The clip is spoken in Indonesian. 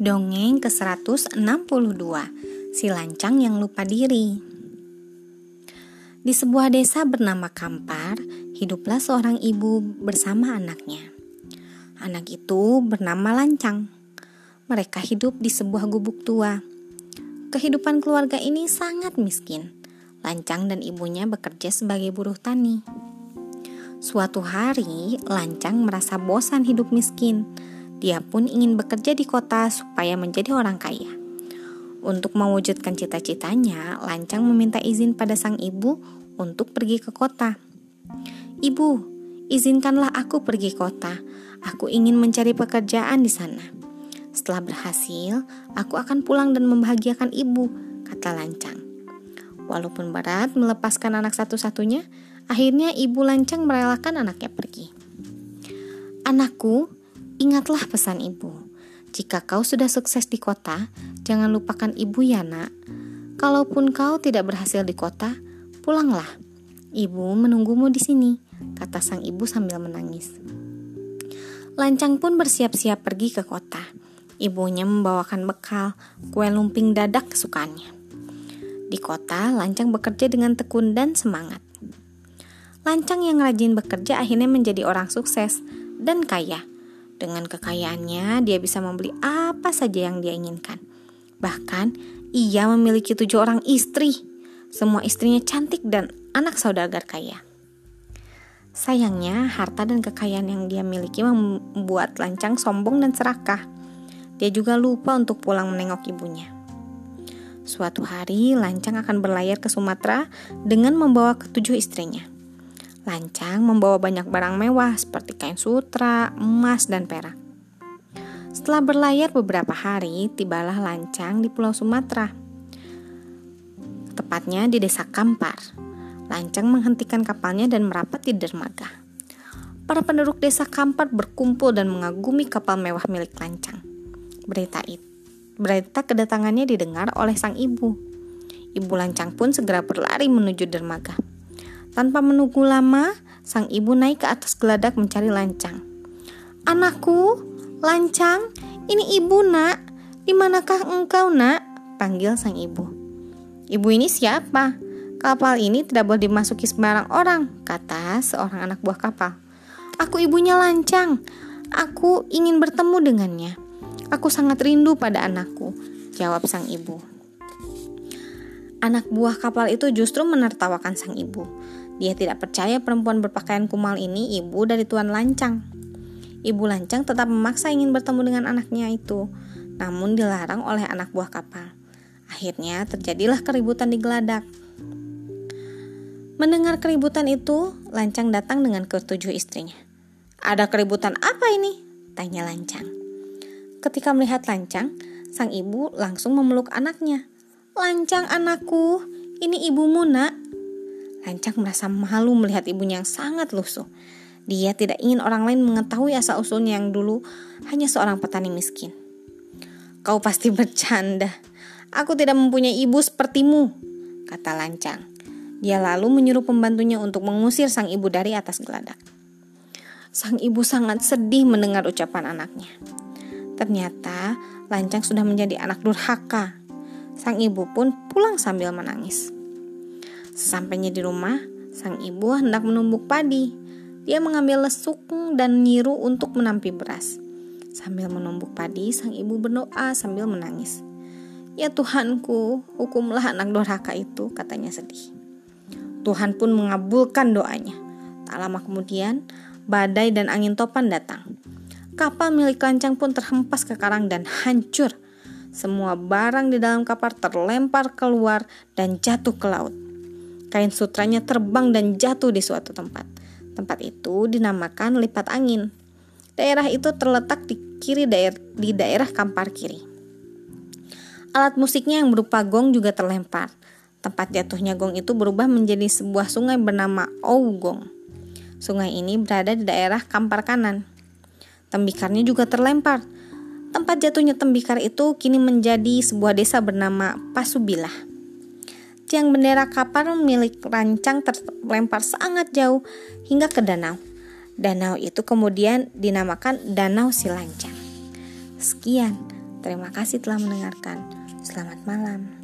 Dongeng ke-162 Si Lancang yang Lupa Diri Di sebuah desa bernama Kampar, hiduplah seorang ibu bersama anaknya. Anak itu bernama Lancang. Mereka hidup di sebuah gubuk tua. Kehidupan keluarga ini sangat miskin. Lancang dan ibunya bekerja sebagai buruh tani. Suatu hari, Lancang merasa bosan hidup miskin dia pun ingin bekerja di kota supaya menjadi orang kaya. Untuk mewujudkan cita-citanya, Lancang meminta izin pada sang ibu untuk pergi ke kota. Ibu, izinkanlah aku pergi kota. Aku ingin mencari pekerjaan di sana. Setelah berhasil, aku akan pulang dan membahagiakan ibu, kata Lancang. Walaupun berat melepaskan anak satu-satunya, akhirnya ibu Lancang merelakan anaknya pergi. Anakku, Ingatlah pesan ibu. Jika kau sudah sukses di kota, jangan lupakan ibu ya nak. Kalaupun kau tidak berhasil di kota, pulanglah. Ibu menunggumu di sini, kata sang ibu sambil menangis. Lancang pun bersiap-siap pergi ke kota. Ibunya membawakan bekal, kue lumping dadak kesukaannya. Di kota, Lancang bekerja dengan tekun dan semangat. Lancang yang rajin bekerja akhirnya menjadi orang sukses dan kaya. Dengan kekayaannya, dia bisa membeli apa saja yang dia inginkan. Bahkan, ia memiliki tujuh orang istri. Semua istrinya cantik dan anak saudagar kaya. Sayangnya, harta dan kekayaan yang dia miliki membuat Lancang sombong dan serakah. Dia juga lupa untuk pulang menengok ibunya. Suatu hari, Lancang akan berlayar ke Sumatera dengan membawa ketujuh istrinya. Lancang membawa banyak barang mewah seperti kain sutra, emas, dan perak. Setelah berlayar beberapa hari, tibalah Lancang di Pulau Sumatera. Tepatnya di desa Kampar. Lancang menghentikan kapalnya dan merapat di dermaga. Para penduduk desa Kampar berkumpul dan mengagumi kapal mewah milik Lancang. Berita itu, berita kedatangannya didengar oleh sang ibu. Ibu Lancang pun segera berlari menuju dermaga. Tanpa menunggu lama, sang ibu naik ke atas geladak mencari lancang. Anakku, lancang, ini ibu nak. Di manakah engkau nak? Panggil sang ibu. Ibu ini siapa? Kapal ini tidak boleh dimasuki sembarang orang, kata seorang anak buah kapal. Aku ibunya lancang. Aku ingin bertemu dengannya. Aku sangat rindu pada anakku, jawab sang ibu. Anak buah kapal itu justru menertawakan sang ibu. Dia tidak percaya perempuan berpakaian kumal ini ibu dari Tuan Lancang. Ibu Lancang tetap memaksa ingin bertemu dengan anaknya itu, namun dilarang oleh anak buah kapal. Akhirnya terjadilah keributan di geladak. Mendengar keributan itu, Lancang datang dengan ketujuh istrinya. Ada keributan apa ini? Tanya Lancang. Ketika melihat Lancang, sang ibu langsung memeluk anaknya. Lancang anakku, ini ibumu nak. Lancang merasa malu melihat ibunya yang sangat lusuh. Dia tidak ingin orang lain mengetahui asal-usulnya yang dulu hanya seorang petani miskin. Kau pasti bercanda. Aku tidak mempunyai ibu sepertimu, kata Lancang. Dia lalu menyuruh pembantunya untuk mengusir sang ibu dari atas geladak. Sang ibu sangat sedih mendengar ucapan anaknya. Ternyata Lancang sudah menjadi anak durhaka. Sang ibu pun pulang sambil menangis. Sesampainya di rumah, sang ibu hendak menumbuk padi. Dia mengambil lesuk dan nyiru untuk menampi beras. Sambil menumbuk padi, sang ibu berdoa sambil menangis. Ya Tuhanku, hukumlah anak dorhaka itu, katanya sedih. Tuhan pun mengabulkan doanya. Tak lama kemudian, badai dan angin topan datang. Kapal milik Lancang pun terhempas ke karang dan hancur. Semua barang di dalam kapal terlempar keluar dan jatuh ke laut. Kain sutranya terbang dan jatuh di suatu tempat. Tempat itu dinamakan lipat angin. Daerah itu terletak di kiri daer di daerah Kampar kiri. Alat musiknya yang berupa gong juga terlempar. Tempat jatuhnya gong itu berubah menjadi sebuah sungai bernama Ougong. Sungai ini berada di daerah Kampar kanan. Tembikarnya juga terlempar. Tempat jatuhnya tembikar itu kini menjadi sebuah desa bernama Pasubilah tiang bendera kapal milik rancang terlempar sangat jauh hingga ke danau. Danau itu kemudian dinamakan Danau Silancang. Sekian, Terima kasih telah mendengarkan. Selamat malam.